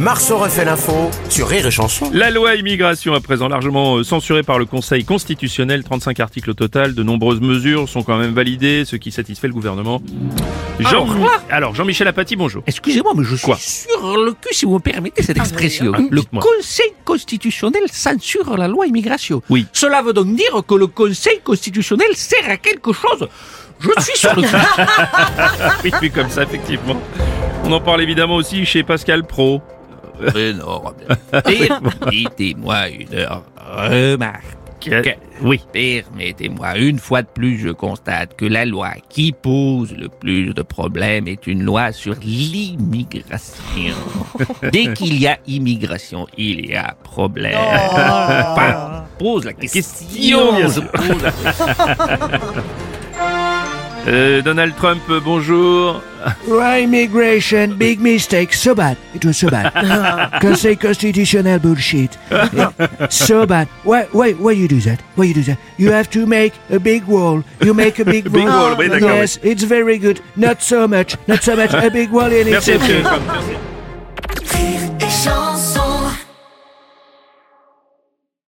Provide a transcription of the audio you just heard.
Marceau refait l'info sur Rire et Chanson. La loi immigration à présent largement euh, censurée par le Conseil constitutionnel, 35 articles au total, de nombreuses mesures sont quand même validées, ce qui satisfait le gouvernement. Jean quoi Alors Jean-Michel Apathy, bonjour. Excusez-moi, mais je suis Quoi sur le cul, si vous me permettez cette expression. Ah, le. Conseil constitutionnel censure la loi immigration. Oui. Cela veut donc dire que le Conseil constitutionnel sert à quelque chose. Je suis sur le cul. Oui, oui, comme ça, effectivement. On en parle évidemment aussi chez Pascal Pro. Énorme. Permettez-moi une remarque. Oui. Permettez-moi, une fois de plus, je constate que la loi qui pose le plus de problèmes est une loi sur l'immigration. Dès qu'il y a immigration, il y a problème. Enfin, pose la question. Question, je pose la Euh, Donald Trump, euh, bonjour. Right immigration, big mistake. So bad. It was so bad. Conseil constitutionnel bullshit. so bad. Why, why, why you do that? Why you do that? You have to make a big wall. You make a big big wall. wall, oui, d'accord, Yes, it's very good. Not so much. Not so much. A big wall Trump. Merci.